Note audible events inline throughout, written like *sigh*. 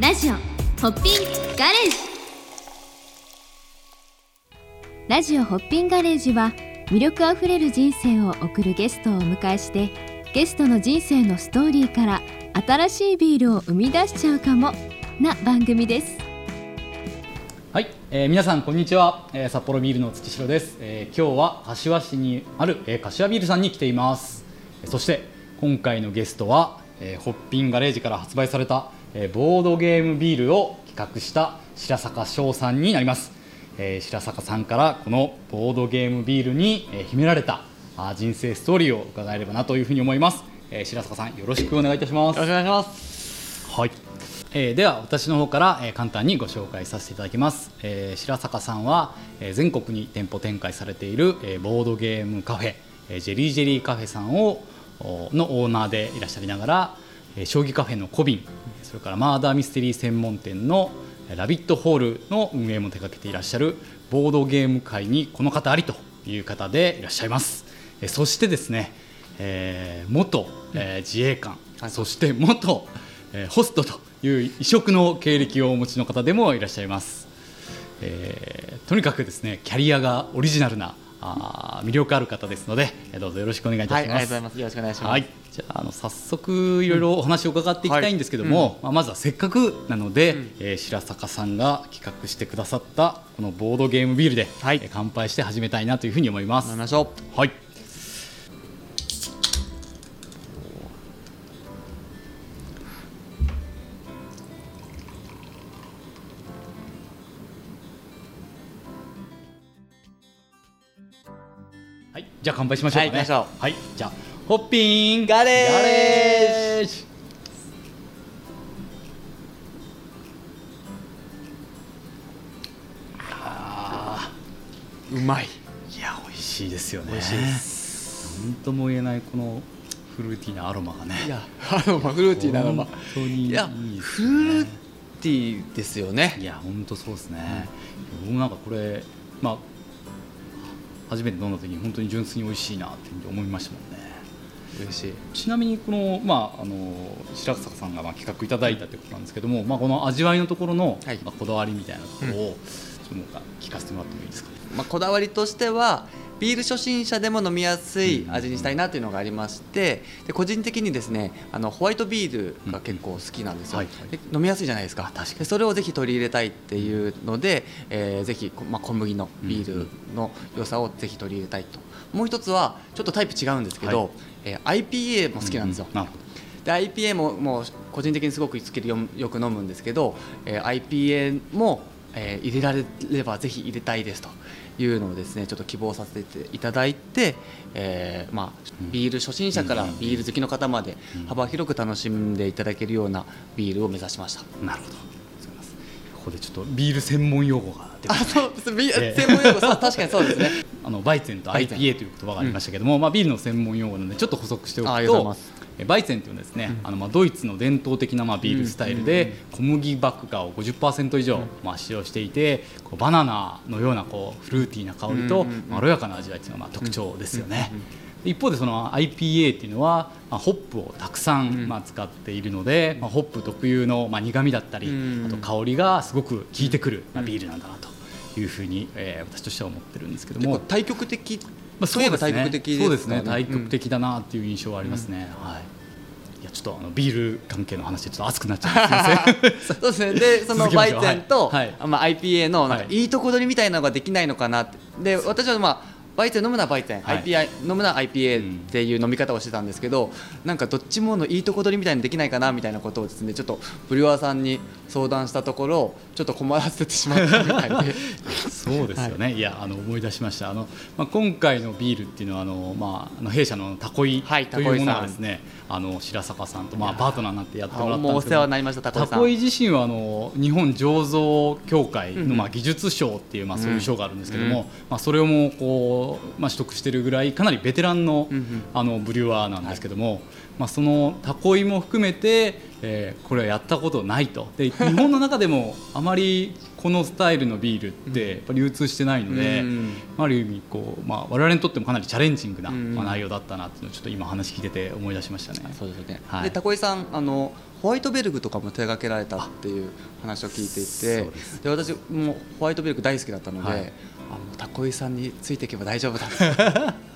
ラジオホッピンガレージ。ラジオホッピンガレージは魅力あふれる人生を送るゲストをお迎えしてゲストの人生のストーリーから新しいビールを生み出しちゃうかもな番組です。はい、えー、皆さんこんにちは、えー、札幌ビールの土城です、えー、今日は柏市にある、えー、柏ビールさんに来ています。そして今回のゲストは、えー、ホッピンガレージから発売された、えー、ボードゲームビールを企画した白坂翔さんになります、えー、白坂さんからこのボードゲームビールに、えー、秘められたあ人生ストーリーを伺えればなというふうに思います、えー、白坂さんよろしくお願いいたします。よろしくお願いします。はい。えー、では私の方から、えー、簡単にご紹介させていただきます、えー、白坂さんは、えー、全国に店舗展開されている、えー、ボードゲームカフェ、えー、ジェリージェリーカフェさんをのオーナーでいらっしゃりながら、えー、将棋カフェのコビンそれからマーダーミステリー専門店のラビットホールの運営も手掛けていらっしゃるボードゲーム界にこの方ありという方でいらっしゃいます、えー、そしてですね、えー、元、えー、自衛官、はい、そして *laughs* 元、えー、ホストという異色の経歴をお持ちの方でもいらっしゃいます、えー、とにかくですねキャリアがオリジナルなあ魅力ある方ですのでどうぞよろしくお願いいたします、はい、ありがとうございます。よろしくお願いします、はい、じゃああの早速いろいろお話を伺っていきたいんですけども、うん。はい。うん、まあ、まずはせっかくなので、うん、えー、白坂さんが企画してくださったこのボードゲームビールで、はい、えー、乾杯して始めたいなというふうに思います。はいはい、じゃあ乾杯しましょうかね。はい、はい、じゃあホッピンガレージ。ガレージ。あうまい。いや美味しいですよね。美味しいです。何とも言えないこのフルーティーなアロマがね。いやアロマフルーティーなアロマ。本当にいい、やフルーティーですよね。いや本当そうですね、うん、なんかこれまあ初めて飲んだ時に本当に純粋に美味しいなって思いましたもんね。嬉しい。ちなみにこの,、まあ、あの白坂さんがまあ企画いただいたということなんですけども、まあ、この味わいのところの、はい、まあ、こだわりみたいなところを、うん、ちょっと聞かせてもらってもいいですか、まあ、こだわりとしてはビール初心者でも飲みやすい味にしたいなというのがありましてで個人的にですねあのホワイトビールが結構好きなんですよ、飲みやすいじゃないですか。確かそれをぜひ取り入れたいっていうので、えー、ぜひ、まあ、小麦のビールの良さをぜひ取り入れたいと。もう一つはちょっとタイプ違うんですけど、はい。えー、IPA も好きなんですよ、うんうん、で IPA ももう個人的にすごく好きでよよく飲むんですけど、えー、IPA も、えー、入れられればぜひ入れたいですというのをですねちょっと希望させていただいて、えーまあ、ビール初心者からビール好きの方まで幅広く楽しんでいただけるようなビールを目指しました。なるほど。ここでちょっとビール専門用語が出ました、ね、あそうビール専門用語。そう確かにそうですね。*laughs* あのバイゼンと IPA という言葉がありましたけども、うん、まあ、ビールの専門用語なのでちょっと補足しておくとバイゼンというですね、うん、あのまあドイツの伝統的なまあビールスタイルで小麦麦芽を50%以上まあ使用していてこうバナナのようなこうフルーティーな香りとまろやかな味わいというのがまあ特徴ですよね。一方でその IPA っていうのは、まあ、ホップをたくさん、まあ、使っているので、まあ、ホップ特有の、まあ、苦みだったり、あと香りがすごく効いてくる、まあ、ビールなんだなというふうに、えー、私としては思ってるんですけども。対極的まあ、そういえば対極的そうですね。対極的だなっていう印象はありますね、うん、はい。いやちょっとあのビール関係の話でちょっと熱くなっちゃ *laughs* いますそうですね。で *laughs* そのバイゼンと、はい。はい、まあ、IPA のなんかい。いとこ取りみたいなのができないのかなって。で私はまあバイゼン飲むなバイゼン、はい、IPA 飲むな IPA っていう飲み方をしてたんですけど、うん、なんかどっちものいいとこ取りみたいにできないかなみたいなことをですねちょっとブリュワーさんに相談したところちょっと困らせてしまったみたいで。*laughs* そうですよね、はい、いやあの思い出しました。あの、まあ、今回のビールっていうのはあの、まあ、あの弊社のタコイというものはですね、あの白坂さんと、まあ、パートナーになってやってもらったんですけど。お世話になりましたタコイ自身はあの日本醸造協会の、まあ、技術賞っていう、まあ、そういう賞があるんですけども、うん、まあ、それをもこう、まあ、取得しているぐらいかなりベテランの,、あのブリュワーなんですけども、まあ、そのタコイも含めて、えー、これはやったことないと。で日本の中でも *laughs* あまりこのスタイルのビールってやっぱ流通してないので、うん、ある意味こう、まあ、我々にとってもかなりチャレンジングな、まあ、内容だったなっていうのをちょっと今話聞いてて思い出しましたね。そうですね、はい、でタコイさんあのホワイトベルグとかも手掛けられたっていう話を聞いていてで私もホワイトベルグ大好きだったので、はい、あのタコイさんについていけば大丈夫だ *laughs*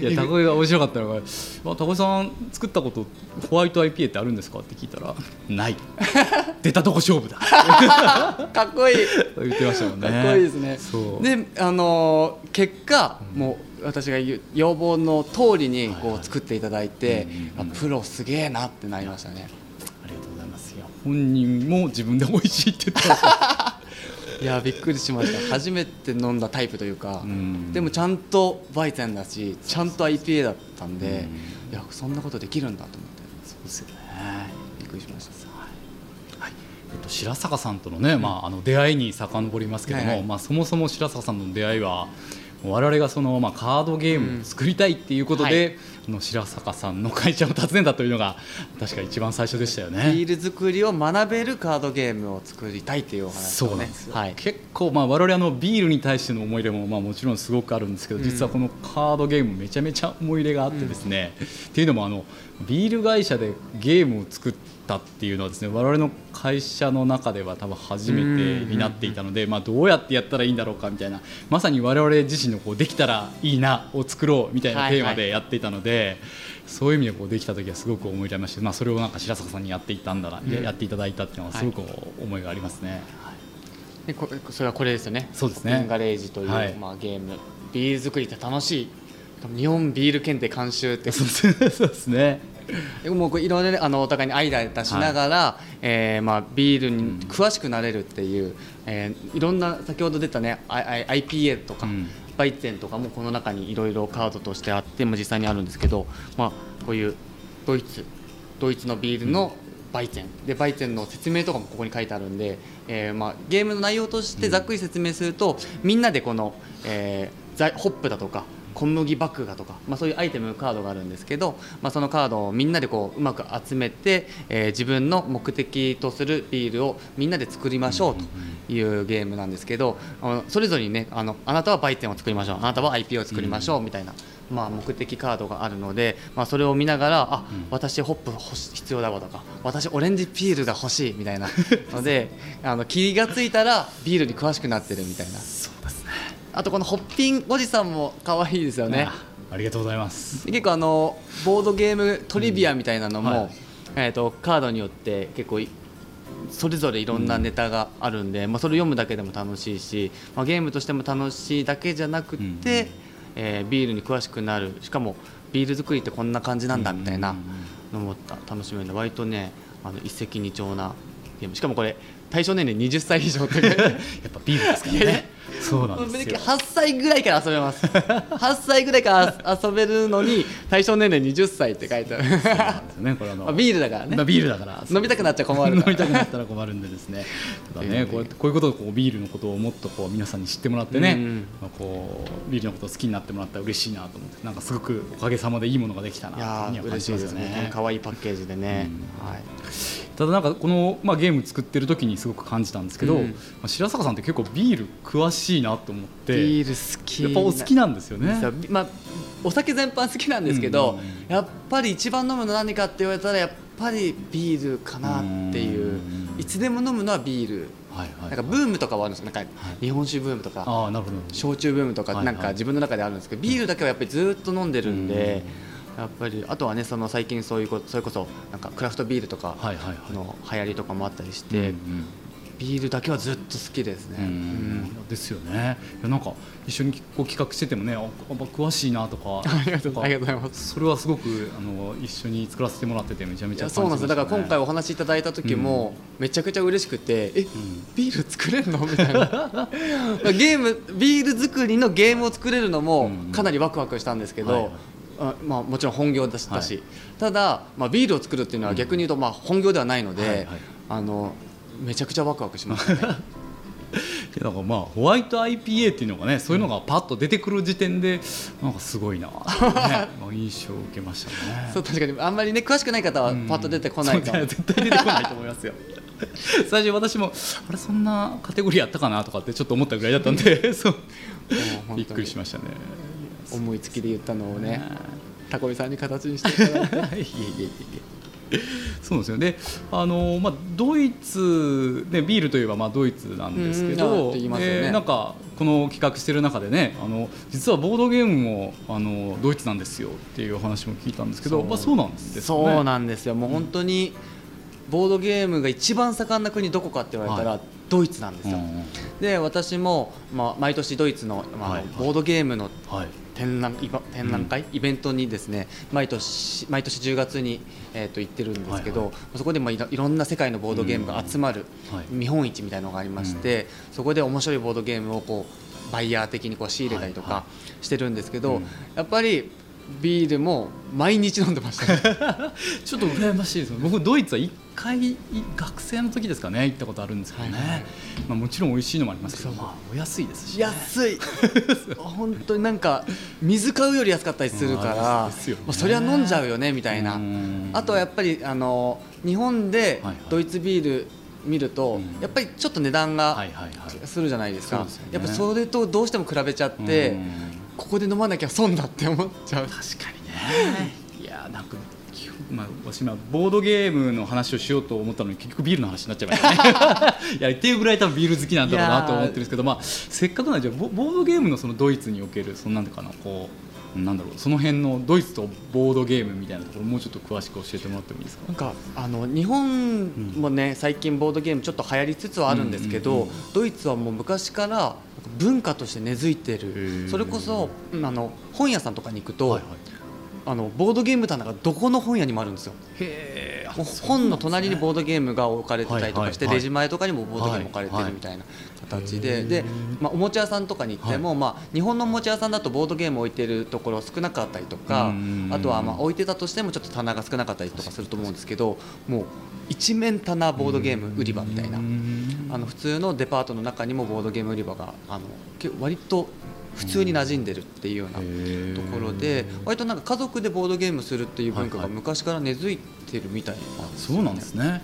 いやタコイが面白かったのが「タコさん作ったことホワイト IPA ってあるんですか?」って聞いたら「ない。*laughs* 出たとこ勝負だ」*laughs* かっこいい。言ってましたもんね。かっこいいですね。であのー、結果、うん、もう私が要望の通りにこう作っていただいて、はいはい、プロすげえなってなりましたね。ありがとうございます。本人も自分で美味しいって言ってました *laughs* いやびっくりしました。初めて飲んだタイプというか、でもちゃんとバイゼンだしちゃんと IPA だったんで、いやそんなことできるんだと思って。そうですよね。びっくりしました、はい。えっと、白坂さんとのね、まあ、あの出会いに遡りますけども、はいはい、まあ、そもそも白坂さんの出会いは我々がその、まあ、カードゲームを作りたいっていうことで、うん。はい。の白坂さんの会社を訪ねたというのが確か一番最初でしたよね。ビール作りを学べるカードゲームを作りたいというお話、ね、そうなんですよ、はい、結構まあ我々あのビールに対しての思い入れもまあもちろんすごくあるんですけど、実はこのカードゲームめちゃめちゃ思い入れがあってですね、うん、っていうのもあのビール会社でゲームを作ったっていうのはですね我々の会社の中では多分初めてになっていたので、まあ、どうやってやったらいいんだろうかみたいなまさに我々自身のこうできたらいいなを作ろうみたいなテーマでやっていたので。はいはいそういう意味でこうできた時はすごく思い入れまして、まあ、それをなんか白坂さんにやっていったんだな、うん、やっていただいたっていうのはすごく思いがありますね。はい、でこそれはこれですよね。そうですね。ガレージという、はい、まあゲームビール作りって楽しい。日本ビール検定監修ってそうですね。*laughs* もういろいろあのお互いに間出しながら、はい、えー、まあビールに詳しくなれるっていう、うん、えー、いろんな先ほど出たね IPA とか、うん、バイゼンとかもこの中にいろいろカードとしてあっても実際にあるんですけど、まあ、こういうドイツドイツのビールのバイゼン。でバイゼンの説明とかもここに書いてあるんで、えー、まあゲームの内容としてざっくり説明すると、みんなでこの、えー、ホップだとか小麦バッグがとか、まあ、そういうアイテムカードがあるんですけど、まあ、そのカードをみんなでこううまく集めて、えー、自分の目的とするビールをみんなで作りましょうというゲームなんですけどそれぞれにねあのあなたは売店を作りましょうあなたは IP を作りましょうみたいな。まあ、目的カードがあるので、まあ、それを見ながらあ、私ホップ必要だわとか私オレンジピールが欲しいみたいなので *laughs* あの気が付いたらビールに詳しくなってるみたいなあとこのホッピンおじさんも可愛いですよね。ありがとうございます。結構あのボードゲームトリビアみたいなのも、うんはい、えーと、カードによって結構それぞれいろんなネタがあるんで、うん、まあ、それを読むだけでも楽しいし、まあ、ゲームとしても楽しいだけじゃなくて、うん、えー、ビールに詳しくなる。しかもビール作りってこんな感じなんだみたいなのも楽しめるの割とねあの一石二鳥なゲーム。しかもこれ対象年齢20歳以上という。*laughs* やっぱビールですからね。そうなんですよ。8歳ぐらいから遊べます。8歳ぐらいから遊べるのに対象年齢20歳って書いてある。そうなんですねこれあの。ビールだからね。ビールだから。飲みたくなっちゃ困る飲みたくなったら困るんでですね。ただねこうこういうことこうビールのことをもっとこう皆さんに知ってもらってね、まあ、こうビールのことを好きになってもらったら嬉しいなと思ってなんかすごくおかげさまでいいものができたなというふうには感じますよね。可愛いパッケージでね、はいただなんかこの、まあ、ゲーム作ってる時にすごく感じたんですけど、うん、まあ、白坂さんって結構ビール詳しいなと思ってビール好きやっぱお好きなんですよね、まあ、お酒全般好きなんですけど、やっぱり一番飲むの何かって言われたらやっぱりビールかなっていう。いつでも飲むのはビール。はいはい、なんかブームとかはあるんですなんか日本酒ブームとか、焼酎ブームとかなんか自分の中であるんですけど、ビールだけはやっぱりずっと飲んでるんで、やっぱりあとはねその最近そういうこそれこそなんかクラフトビールとかの流行りとかもあったりして、ビールだけはずっと好きですね。うん、ですよね。いやなんか一緒にこう企画しててもね、あ詳しいなとか、ありがとうございます。それはすごくあの一緒に作らせてもらっててめちゃめちゃ、ね、そうなんです。だから今回お話しいただいた時も、めちゃくちゃ嬉しくて、え、うん、ビール作れるの？みたいな。*laughs* ゲームビール作りのゲームを作れるのもかなりワクワクしたんですけど。はいはいあまあ、もちろん本業だし、はい、ただ、まあ、ビールを作るっていうのは逆に言うと、まあ、本業ではないので、はいはい、あのめちゃくちゃワクワクしましたね。*laughs* だからまあホワイト IPA っていうのがねそういうのがパッと出てくる時点でなんかすごいな、ね、*laughs* まあ印象を受けましたね。そう確かにあんまりね詳しくない方はパッと出てこないかも、うん絶対出てこないと思いますよ。*laughs* 最初私もあれそんなカテゴリーあったかなとかってちょっと思ったぐらいだったんでそうびっくりしましたね。思いつきで言ったのをねタコミさんに形にしていただいて。*laughs* いえいえいえいえ。そうですよね。あのまあドイツねビールといえばまあドイツなんですけうん。あど、って言いますよね。でなんかこの企画してる中でね、あの実はボードゲームもあのドイツなんですよっていうお話も聞いたんですけど、そう。まあそうなんですね。そうなんですよ。もう本当にボードゲームが一番盛んな国どこかって言われたら、はドイツなんですよ、うん。で私も、まあ、毎年ドイツの、まあはいはい。ボードゲームのはい。展覧展覧会、イベントにですね毎年毎年10月に、えー、と行ってるんですけど、はいはそこでまあいろんな世界のボードゲームが集まる見本市みたいなのがありまして、そこで面白いボードゲームをこうバイヤー的にこう仕入れたりとかしてるんですけど、うん。やっぱりビールも毎日飲んでましたね。*laughs* ちょっと羨ましいです。僕ドイツは1回学生の時ですかね。行ったことあるんですけどね、はいはいまあ、もちろん美味しいのもありますけど、まあ、お安いですし、ね、安い。*laughs* 本当になんか水買うより安かったりするから、ね。もうそりゃ飲んじゃうよねみたいな。うん。あとはやっぱりあの日本ではいはい。ドイツビール見ると、うん。やっぱりちょっと値段がはいはいはい。するじゃないですか、やっぱそれとどうしても比べちゃって、うんここで飲まなきゃ損だって思っちゃう。確かにね。いやなんか基本まあ、私今ボードゲームの話をしようと思ったのに結局ビールの話になっちゃいましたね。*laughs* いやっていうぐらい多分ビール好きなんだろうなと思ってるんですけど、まあ、せっかくなんでじゃあボボードゲームのそのドイツにおけるそのなんかなこうなんだろうその辺のドイツとボードゲームみたいなところもうちょっと詳しく教えてもらってもいいですか？なんかあの日本もね、最近ボードゲームちょっと流行りつつはあるんですけど、ドイツはもう昔から文化として根付いてへるー。それこそうんあの本屋さんとかに行くと、はいはい。あのボードゲーム棚がどこの本屋にもあるんですよ本の隣にボードゲームが置かれてたりとかして、レジ前とかにもボードゲーム置かれてるみたいな形で、で、まあ、おもちゃ屋さんとかに行っても、まあ、日本のおもちゃ屋さんだとボードゲーム置いてるところ少なかったりとかうん。あとはまあ置いてたとしてもちょっと棚が少なかったりとかすると思うんですけどもう一面棚ボードゲーム売り場みたいな。あの普通のデパートの中にもボードゲーム売り場があの割と普通に馴染んでるっていうようなところで割となんか家族でボードゲームするっていう文化が昔から根付いてるみたいなんですよそうなんですね。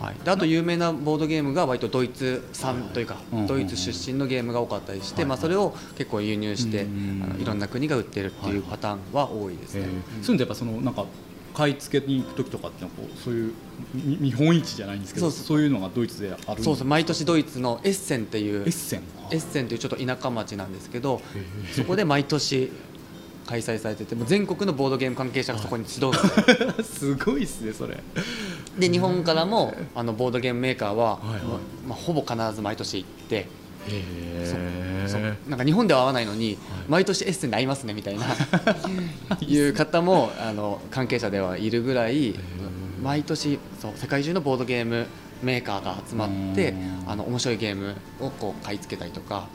はい、であと有名なボードゲームが割とドイツ産というかうん。ドイツ出身のゲームが多かったりして、はいまあ、それを結構輸入してうんあのいろんな国が売ってるっていうパターンは多いですね。えー。そういうのってやっぱそのなんか買い付けに行く時とかってこうそういうみ見本市じゃないんですけどそうそう。そういうのがドイツであるそうそう毎年ドイツのエッセン。っていうエッセンエッセンというちょっと田舎町なんですけどそこで毎年開催されててもう全国のボードゲーム関係者がそこに集う。*laughs* すごいっすねそれ。で日本からもあのボードゲームメーカーは、はいはい。まあ、ほぼ必ず毎年行って。なんか日本では会わないのに、毎年エッセンで会いますねみたいな *laughs* いう方もあの関係者ではいるぐらい毎年そう世界中のボードゲームメーカーが集まってうん。あの面白いゲームをこう買い付けたりとか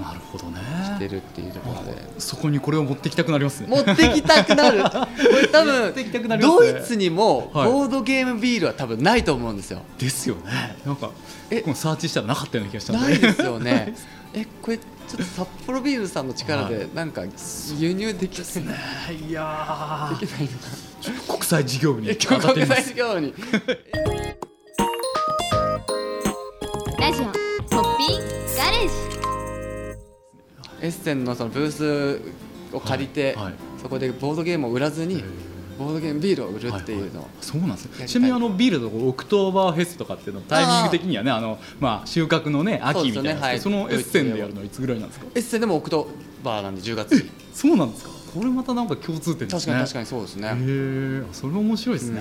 なるほどね。してるっていうところで。そこにこれを持ってきたくなりますね。持ってきたくなる。*laughs* これ多分ね。ドイツにもはい。ボードゲームビールは多分ないと思うんですよ。ですよね。なんかえこのサーチしたらなかったような気がしたんないですよね。*laughs* えこれちょっと札幌ビールさんの力はでなんか輸入できないねいやできないのかー国際事業部に国際事業に *laughs* エッセンのそのブースを借りて、はいはい。そこでボードゲームを売らずにボードゲームビールを売るっていうのを、そうなんですよやりたい。ちなみにあのビールのオクトーバーフェスとかっていうのタイミング的にはねあの、まあ、収穫のね秋みたいなそね。はい。そのエッセンでやるのはいつぐらいなんですか？エッセンでもオクトバーなんで10月に。そうなんですか？これまたなんか共通点ですね。確かに確かにそうですね、へえそれ面白いですね、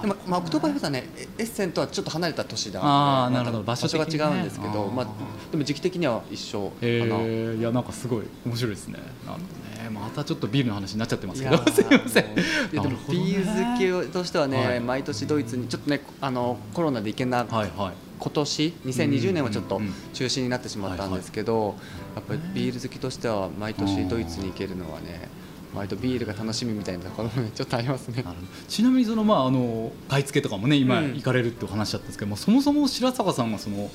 でも、まあ、オクトーバーフェスはねエエッセンとはちょっと離れた都市であーまたなるほど。場所が違うんですけどまあ、でも時期的には一緒かな、へえいやなんかすごい面白いですね。なるほどねまたちょっとビールの話になっちゃってますいけやど *laughs* すいません。いやでもビール好きとしてはね、はい。毎年ドイツにちょっとねあのコロナで行けなはいはい。今年2020年はちょっと中止になってしまったんですけど、やっぱりビール好きとしては毎年ドイツに行けるのはね割とビールが楽しみみたいなところもねちょっとありますね。ちなみにそのまああの買い付けとかもね今うん。行かれるってお話だったんですけども、そもそも白坂さんがその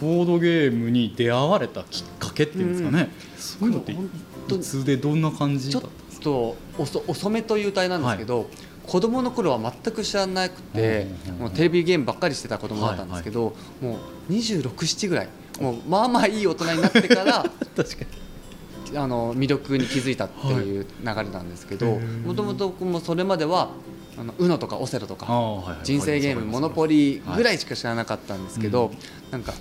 ボードゲームに出会われたきっかけっていうんですかね、そういうのっていつでどんな感じちょっだったんですか？と遅遅めという体なんですけど、子供の頃は全く知らなくてうんうんうんもうテレビゲームばっかりしてた子供だったんですけど、もう267ぐらい。もうまあまあいい大人になってから *laughs* 確かにあの魅力に気づいたっていう流れなんですけどもともとそれまではあの UNO とかオセロとか人生ゲームモノポリぐらいしか知らなかったんですけど、はい。なんか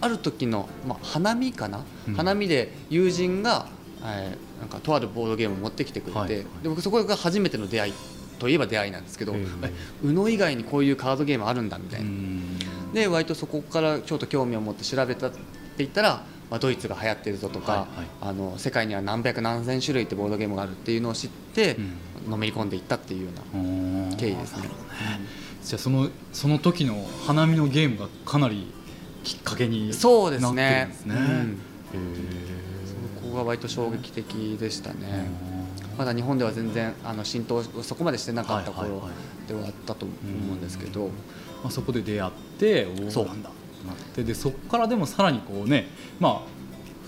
ある時の、まあ、花見かな、うん。花見で友人が、えーなんかとあるボードゲームを持ってきてくれて、で僕そこが初めての出会いといえば出会いなんですけど、へーえ UNO 以外にこういうカードゲームあるんだみたいな。うん。で割とそこからちょっと興味を持って調べたって言ったら、まあ、ドイツが流行ってるぞとか、はいはい。あの世界には何百何千種類ってボードゲームがあるっていうのを知って、のめり込んでいったっていうようなうん経緯ですね。じゃあそのその時の花見のゲームがかなりきっかけになってるんですそうですね。ね。うん。へそこが割と衝撃的でしたーね。まだ日本では全然あの浸透そこまでしてなかった頃ではあったと思うんですけど、まあ、そこで出会っておそう。おなんだ。となってでそこからでもさらにこうねまあ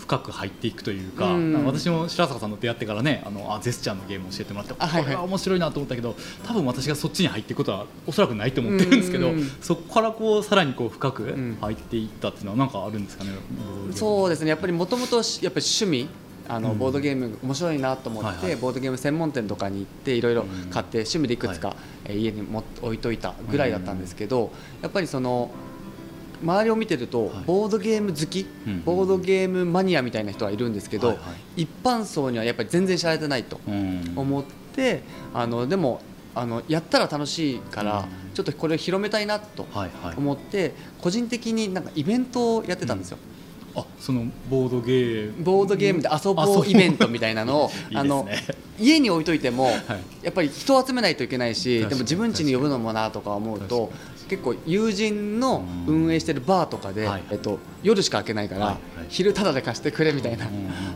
深く入っていくというか、うん。私も白坂さんと出会ってからねあのあゼスチャーのゲームを教えてもらってこれは面白いなと思ったけど多分私がそっちに入っていくことはおそらくないと思ってるんですけど、うん。そこからこうさらにこう深くん。入っていったっていうのは何かあるんですかね、そううですね。やっぱりもともとやっぱり趣味あの、うん。ボードゲーム面白いなと思って、はいはい。ボードゲーム専門店とかに行っていろいろ買って、趣味でいくつか、家にも置いといたぐらいだったんですけど、やっぱりその周りを見てると、はい。ボードゲーム好き、うんボードゲームマニアみたいな人はいるんですけど、一般層にはやっぱり全然知られてないとうん。思って、あのでもあのやったら楽しいから、うん。ちょっとこれを広めたいなと思って、個人的になんかイベントをやってたんですよ。あそのボードゲーム。ボードゲームで遊ぼううイベントみたいなのをね *laughs* あの家に置いといても、はい。やっぱり人を集めないといけないしでも自分家に呼ぶのもなとか思うと結構友人のうん運営してるバーとかで、はい。えっと、夜しか開けないから、昼タダで貸してくれみたいな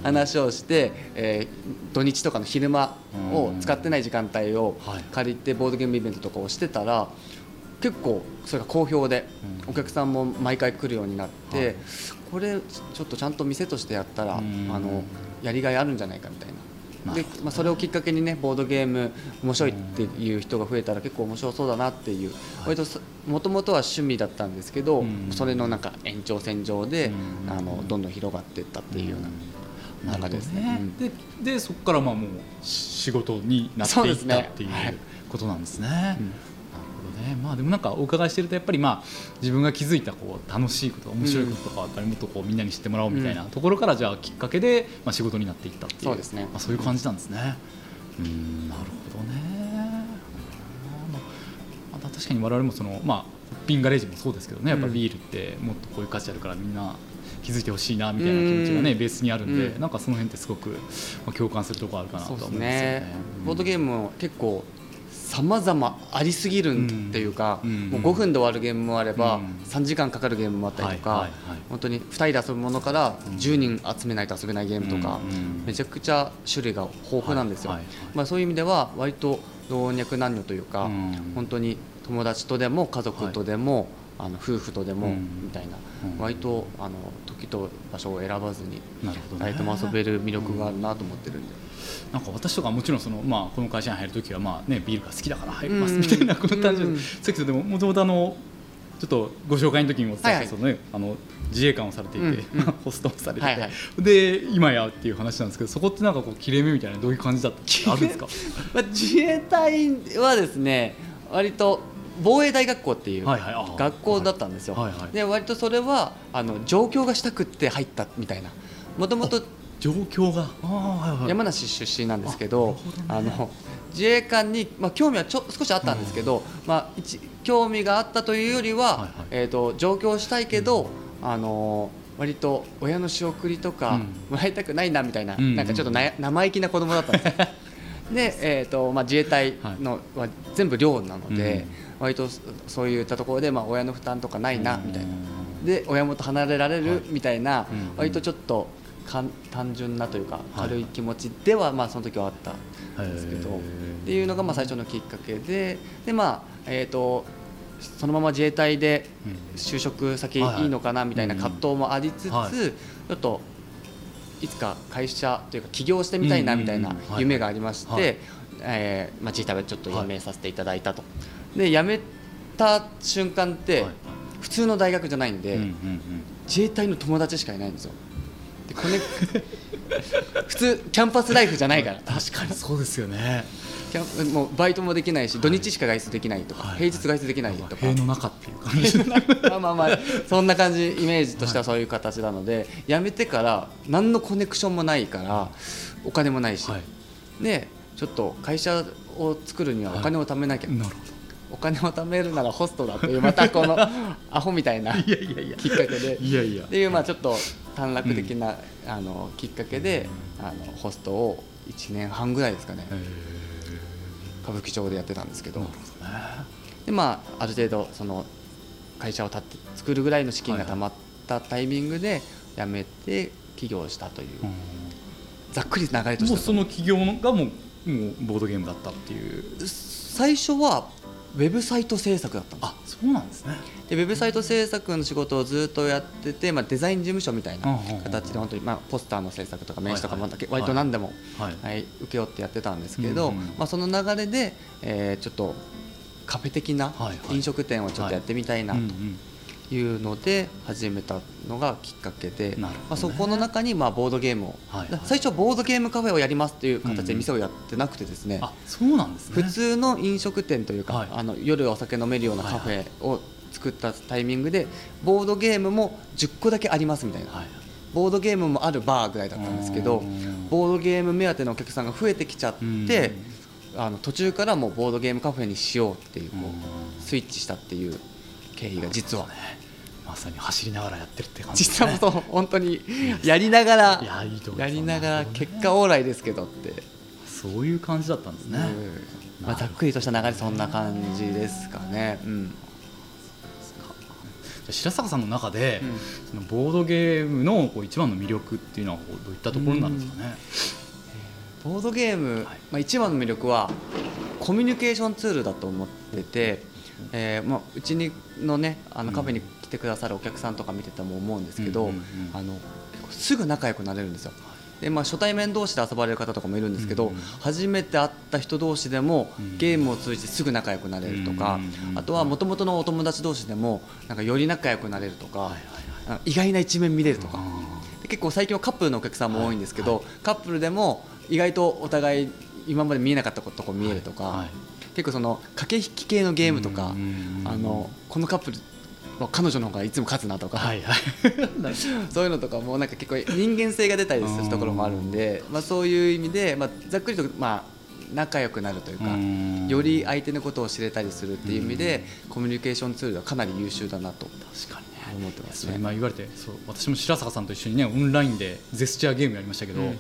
話をして、えー土日とかの昼間を使ってない時間帯をはい。借りてボードゲームイベントとかをしてたら結構それが好評でうん。お客さんも毎回来るようになって、はい。これちょっとちゃんと店としてやったら、うん。あのやりがいあるんじゃないかみたいな。でまあ、それをきっかけにねボードゲーム面白いっていう人が増えたら結構面白そうだなっていう。割ともともとは趣味だったんですけど、うん。それのなんか延長線上で、うん。あのどんどん広がっていったっていうような中です。ね。ねででそこからまあもうし仕事になっていっそうですね。たっていうはい。ことなんですね。うん。なるほどね。まあでもなんかお伺いしてるとやっぱりまあ自分が気づいたこう楽しいこと面白いこととかやっぱりもっとこうみんなに知ってもらおうみたいなうんところからじゃあきっかけでまあ仕事になっていったっていうそうですねまあそういう感じなんですね。うんなるほどね。まあまあ確かに我々もそのまあピンガレージもそうですけどねやっぱうんビールってもっとこういう価値あるからみんな気づいてほしいなみたいな気持ちがねうんベースにあるんで、うんなんかその辺ってすごくまあ共感するところあるかなと思うんですよねね。ボードゲームも結構様々ありすぎるんっていうか、うん。もう5分で終わるゲームもあれば、うん。3時間かかるゲームもあったりとか、はいはいはい。本当に2人で遊ぶものから10人集めないと遊べないゲームとか、うんめちゃくちゃ種類が豊富なんですよ、はいはいはい。まあ、そういう意味では割と老若男女というか、うん。本当に友達とでも家族とでも、あの夫婦とでもうん。みたいな、うん。割とあの時と場所を選ばずに誰とも遊べる魅力があるなと思ってるんで。なんか私とかもちろんその、まあ、この会社に入るときは、まあね、ビールが好きだから入りますうん。みたいなこの単純うん。さっきでももともとあのちょっとご紹介の時にもお伝えした、はい。はいそのね、あの自衛官をされていて、うん。う *laughs* んホストもされてて、はいはい。で今やっていう話なんですけどそこってなんかこう切れ目みたいなどういう感じだったあるんですか？まあ、自衛隊はですね割と防衛大学校っていう学校だったんですよ、はい。はいで割とそれはあの上京がしたくって入ったみたいな。もともと状況が。あーはいはい。山梨出身なんですけどね。あの自衛官に、まあ、興味はちょ少しあったんですけど、まあ、一興味があったというよりは、はいはい。えー、と上京したいけど、あの割と親の仕送りとかうん。もらいたくないなみたいな,、うん。なんかちょっとな生意気な子供だったんですよ。*laughs* で、えーとまあ、自衛隊のは全部寮なので、割とそそういったところで、まあ、親の負担とかないなみたいな。で親元離れられるみたいな、うん。割とちょっとかん単純なというかはい。軽い気持ちではまあその時はあったんですけど、っていうのがまあ最初のきっかけででまあえっ、とそのまま自衛隊でうん。就職先いはいのかなみたいな葛藤もありつつ、はい。ちょっといつか会社というか起業してみたいなみたいな夢がありまして、はい。えーまあ、自ちょっと辞めさせていただいたと。で辞めた瞬間って、はい。普通の大学じゃないんで、自衛隊の友達しかいないんですよ。でこれ *laughs* 普通キャンパスライフじゃないから。確かにそうですよねキャンもうバイトもできないし土日しか外出できないとか、はい。平日外出できないとか、塀の中っていう感じでまあまあまあそんな感じイメージとしてはそういう形なので、辞めてから何のコネクションもないからお金もないし、はい。でちょっと会社を作るにはお金を貯めなきゃ、なるほお金を貯めるならホストだというまたこの *laughs* アホみたいなきっかけで。いやいや。っていうまあちょっと短絡的な、あのきっかけであのホストを1年半ぐらいですかね。へ歌舞伎町でやってたんですけど。ーなるほどね。でまあある程度その会社を立って作るぐらいの資金が貯まったタイミングで辞めて起業したという、うん。ざっくり流れとしては。もうその企業がもうもうボードゲームだったっていう。最初はウェブサイト制作だったんです。あそうなんですね。でウェブサイト制作の仕事をずっとやってて、まあ、デザイン事務所みたいな形で本当に、まあ、ポスターの制作とか名刺とかもはいはい。割と何でも、はい。はい、請け負ってやってたんですけど、まあ、その流れで、えーちょっとカフェ的な飲食店をちょっとやってみたいなというので始めたのがきっかけで、ね。まあ、そこの中にまあボードゲームを、はいはい。最初はボードゲームカフェをやりますという形でうんうん店をやってなくてですね、あそうなんですね。普通の飲食店というか、はい。あの夜お酒飲めるようなカフェを作ったタイミングでボードゲームも10個だけありますみたいな、はい。ボードゲームもあるバーぐらいだったんですけどうん。ボードゲーム目当てのお客さんが増えてきちゃってあの途中からもうボードゲームカフェにしようっていうこうん。うスイッチしたっていう経緯が実はまさに走りながらやってるって感じね。実はそう本当にやりながらいやりながら結果オーライですけどって。そういう感じだったんですね、うん。まあ、ざっくりとした流れそんな感じですかね。うん。白坂さんの中で、うん。そのボードゲームのこう一番の魅力っていうのはどういったところなんですかね、ボードゲーム、まあ、一番の魅力はコミュニケーションツールだと思ってて、えーまあ、うちにのねあのカフェに来てくださるお客さんとか見てても思うんですけど、あのすぐ仲良くなれるんですよ。でまあ、初対面同士で遊ばれる方とかもいるんですけど、初めて会った人同士でもうんゲームを通じてすぐ仲良くなれるとか、あとはもともとのお友達同士でもなんかより仲良くなれるとか、意外な一面見れるとか、結構最近はカップルのお客さんも多いんですけど、はカップルでも意外とお互い今まで見えなかったとこ見えるとか、はいはい結構その駆け引き系のゲームとか、あのこのカップルは彼女の方がいつも勝つなとか、はいはい。*laughs* そういうのとかもなんか結構人間性が出たりするところもあるんで、まあ、そういう意味で、まあ、ざっくりと、まあ、仲良くなるというか、うんより相手のことを知れたりするっていう意味で、コミュニケーションツールはかなり優秀だなと。確かにね。思ってますね。今言われてそう私も白坂さんと一緒にねオンラインでジェスチャーゲームやりましたけど、うん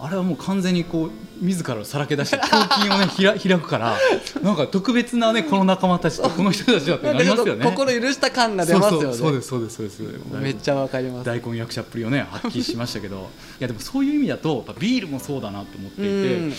あれはもう完全にこう自らをさらけ出して胸筋をね *laughs* ひら開くからなんか特別なねこの仲間たちとこの人たちだってなりますよね。心許した感が出ますよね。そうですそうですそうですめっちゃわかります。大根役者っぷりをね発揮しましたけどいやでもそういう意味だとやっぱビールもそうだなと思っていて、うん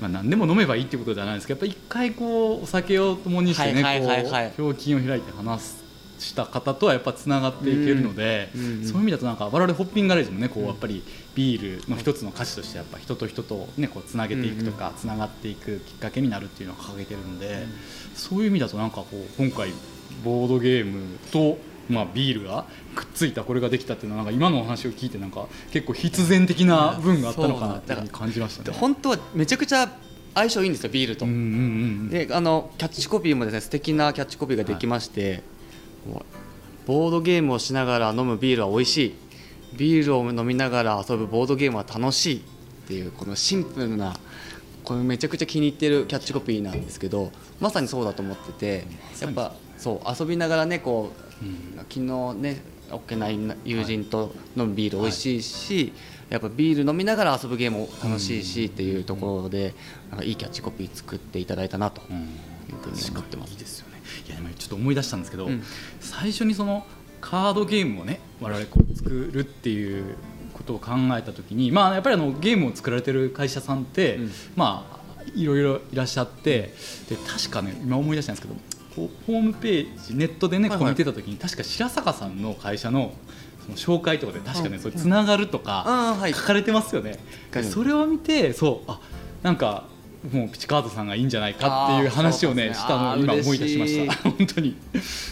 まあ、何でも飲めばいいってことじゃないですけどやっぱ一回こうお酒を共にしてね胸筋を開いて話すした方とはやっぱつながっていけるので、うんうんうんそういう意味だとなんか我々ホッピングガレージもねこうやっぱりビールの一つの価値としてやっぱ人と人とねこうつなげていくとかつながっていくきっかけになるっていうのを掲げてるんで、そういう意味だとなんかこう今回ボードゲームとまあ、ビールがくっついたこれができたっていうのはなんか今のお話を聞いてなんか結構必然的な部分があったのかなって感じましたね。本当はめちゃくちゃ相性いいんですよビールと。うんうんうん。であのキャッチコピーもですね素敵なキャッチコピーができまして、ボードゲームをしながら飲むビールは美味しい。ビールを飲みながら遊ぶボードゲームは楽しい。っていうこのシンプルなこれめちゃくちゃ気に入ってるキャッチコピーなんですけどまさにそうだと思っててやっぱそう遊びながらねこう、うん。昨日ねおっけない友人と飲むビール美味しいし、やっぱビール飲みながら遊ぶゲームも楽しいしっていうところでなんかいいキャッチコピー作っていただいたなとうんいうふうに思ってます。いい。ですよねいやでもちょっと思い出したんですけど、うん。最初にそのカードゲームをね我々こう作るっていうことを考えた時に、まあ、やっぱりあのゲームを作られてる会社さんって、うん。まあいろいろいらっしゃってで確かね今思い出したんですけどこうホームページネットでねこはいはい。う見てた時に確か白坂さんの会社のその紹介とかで確かねうんそれつながるとか書かれてますよね。確かにそれを見てそうあなんかもうピチカートさんがいいんじゃないかっていう話をねあーしたのを今思い出しました。*laughs* 本当に。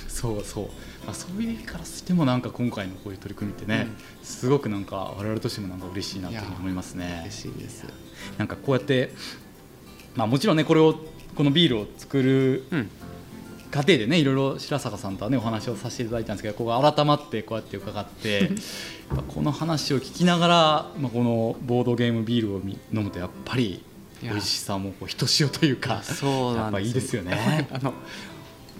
そうそう、まあ、そういう意味からしてもなんか今回のこういう取り組みってね、すごくなんか我々としてもなんか嬉しいなと思いますね。嬉しいです。なんかこうやってまあもちろんねこれをこのビールを作るうん。過程でねいろいろ白坂さんとはねお話をさせていただいたんですけどここ改まってこうやって伺って *laughs* この話を聞きながら、まあ、このボードゲームビールをみ飲むとやっぱり美味しさもこうひとしおというかそうなんですやっぱいいですよね。*laughs* あの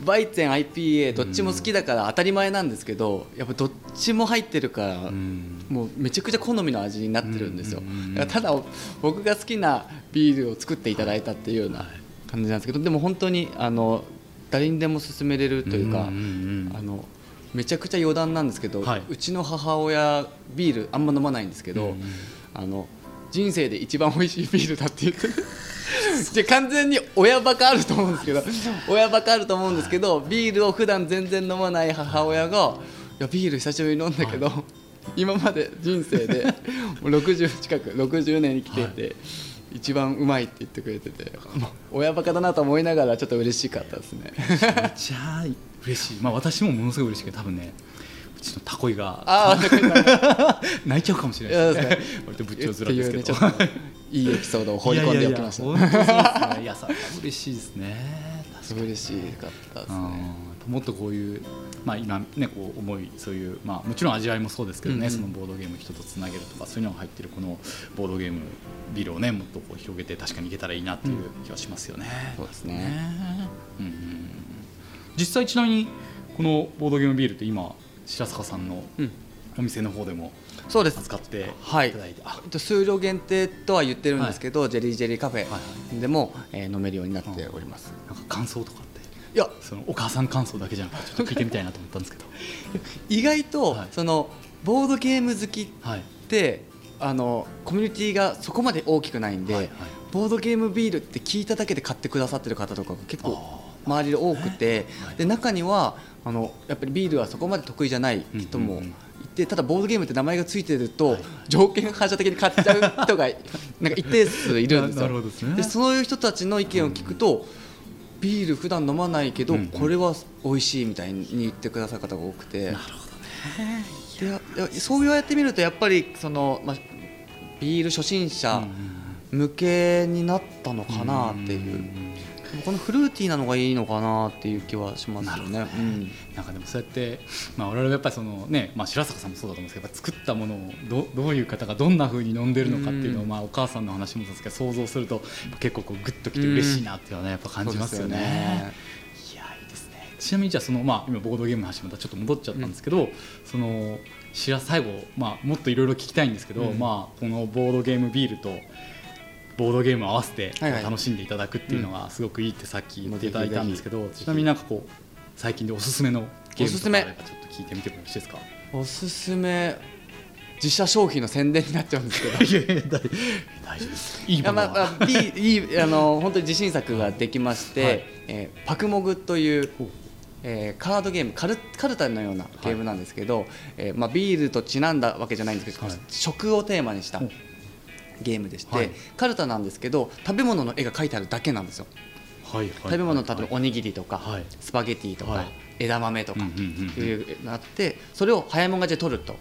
バイツェン IPA どっちも好きだから当たり前なんですけどやっぱどっちも入ってるから、うん。もうめちゃくちゃ好みの味になってるんですよ、ただ僕が好きなビールを作っていただいたっていうような感じなんですけどでも本当にあの誰にでも勧めれるというか、あのめちゃくちゃ余談なんですけど、はい。うちの母親ビールあんま飲まないんですけど、あの人生で一番美味しいビールだって言ってる。*laughs* で完全に親バカあると思うんですけど親バカあると思うんですけどビールを普段全然飲まない母親が「いやビール久しぶりに飲んだけど、今まで人生で *laughs* もう60近く60年生きていて、一番うまいって言ってくれてて親バカだなと思いながらちょっと嬉しかったですね。めっちゃ嬉しい、まあ、私もものすごい嬉しいけど多分ねうちのタコイが *laughs* 泣いちゃうかもしれないですね。割と仏頂っていうね面ですけどいいエピソードを放り込んでおきました。いやい嬉しいですね。嬉しかったですね。うん。もっとこういう、まあ、今ねこう思いそういう、まあ、もちろん味わいもそうですけどね、うんうん。そのボードゲーム人とつなげるとかそういうのが入ってるこのボードゲームビルをねもっとこう広げて確かにいけたらいいなっていう気はしますよね。そうですね。ね。うんうん。実際ちなみにこのボードゲームビールって今白坂さんのうん。お店の方でもそうです。扱っていはい。ただいて、あ。えっと数量限定とは言ってるんですけど、ジェリージェリーカフはいェでも、えー飲めるようになっております。なんか感想とかって？いや。そのお母さん感想だけじゃなくてちょっと聞いてみたいなと思ったんですけど。*laughs* 意外と、はい。そのボードゲーム好きっはい。てあのコミュニティがそこまで大きくないんで、はいはい。ボードゲームビールって聞いただけで買ってくださってる方とかが結構あ周りで多くて、はいで中にはあのやっぱりビールはそこまで得意じゃない人もいて、ただボードゲームって名前がついてると、はい条件反射的に買っちゃう人が *laughs* なんか一定数いるんですよ。でそういう人たちの意見を聞くと、ビール普段飲まないけど、これは美味しいみたいに言ってくださる方が多くて。そう言われてみるとやっぱりその、まあ、ビール初心者向けになったのかなっていう、このフルーティーなのがいいのかなっていう気はしますよね。うんなんかでもそうやって、まあ、我々はやっぱりその、ねまあ、白坂さんもそうだと思うんですけど作ったものをどどういう方がどんな風に飲んでるのかっていうのを、うん。まあ、お母さんの話もそうですけど想像すると結構こうグッときて嬉しいなっていうのはねやっぱ感じますよね。いやいいですね。ちなみにじゃあその、まあ、今ボードゲームの話またちょっと戻っちゃったんですけど、その白最後、まあ、もっといろいろ聞きたいんですけど、うん。まあ、このボードゲームビールとボードゲームを合わせてはいはい。楽しんでいただくっていうのがすごくいいってさっき言っていただいたんですけど、ちなみになんかこう最近でおすすめのゲームとかあればちょっと聞いてみてもよろしいですか？おすすめ自社商品の宣伝になっちゃうんですけど。*laughs* 大大丈夫です。いいものは、まあまあ、いいいいあの本当に自信作ができまして、はい。えーパクモグというえーカードゲームカルカルタのようなゲームなんですけど、えーまあ、ビールとちなんだわけじゃないんですけど、はい。食をテーマにしたゲームでして、はい。カルタなんですけど食べ物の絵が描いてあるだけなんですよ、はいはい食べ物の例えばおはいにぎりとか、はい。スパゲティとか、はい。枝豆とかいうのがあってそれを早いもん勝ちで取ると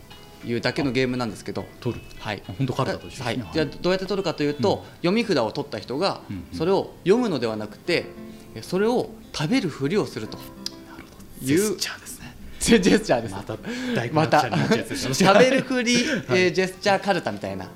いうだけのゲームなんですけど。取る。はい。あ本当カルタとはいはい。じゃあどうやって取るかというと、うん。読み札を取った人がそれを読むのではなくてえそれを食べるふりをすると。ジいうェスチャーですね。ジェスチャーです。またまた食べるふり、えージェスチャーカルタみたいな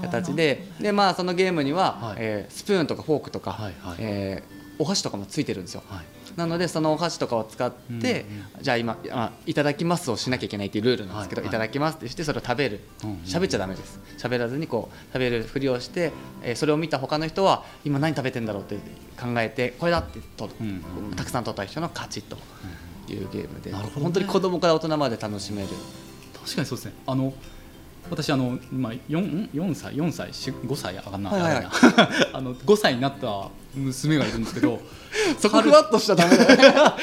形でで、まあ、そのゲームには、はい。えースプーンとかフォークとか、はいはいえーお箸とかもついてるんですよ。はい。なのでそのお箸とかを使って、じゃあ今あいただきますをしなきゃいけないっていうルールなんですけど、はいいただきますってしてそれを食べる。うんうん喋っちゃダメです。喋らずにこう食べるふりをして、えーそれを見た他の人は今何食べてんだろうって考えてこれだって取る、うんうんたくさん取った人の勝ちというゲームで、ね。本当に子供から大人まで楽しめる。確かにそうですね。あの私あの今四四歳四歳し五歳あかんな、はいはいはい。あ *laughs* の五歳になった娘がいるんですけど *laughs* そこふわっとしたダメだよ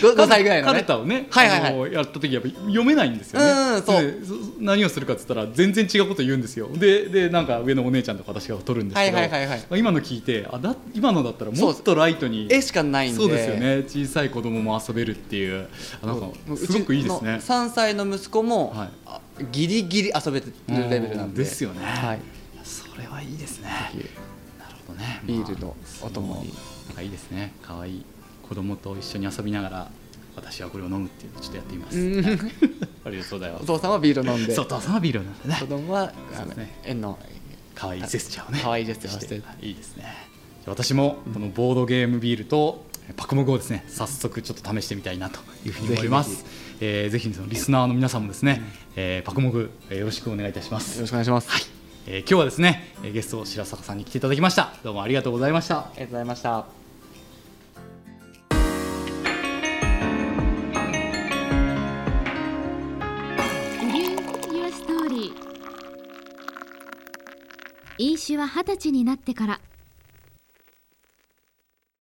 5, 歳ぐらいのね。カルタをね、はいはいはい。やった時やっぱ読めないんですよね。うんそう。でそ何をするかっつったら全然違うこと言うんですよ。ででなんか上のお姉ちゃんとか私が取るんですけど、はいはいはいはい。まあ今の聞いてあだ今のだったらもっとライトに絵しかないんで。そうですよね。小さい子供も遊べるっていう。あなんかすごくいいですね。うちの3歳の息子も、はい。あギリギリ遊べてるレベルなんで。ですよね。はい、それはいいですね。なるほどね。ビールのお供に。なんかいいですね。可愛い子供と一緒に遊びながら私はこれを飲むっていうのをちょっとやってみます。うん。*laughs* ありがとうございます。お父さんはビール飲んで。そうお父さんはビールなんでね。子供はあのね円の可愛いジェスチャーをね。可愛いジェスチャーをして。いいですね。私もこのボードゲームビールとパクモグをですね。早速ちょっと試してみたいなというふうに思いますえーぜひそのリスナーの皆さんもですね、えーパクモグ、えーよろしくお願いいたします。よろしくお願いします、えー今日はですねえーゲスト白坂さんに来ていただきました。どうもありがとうございました。ありがとうございました。飲酒は二十歳になってから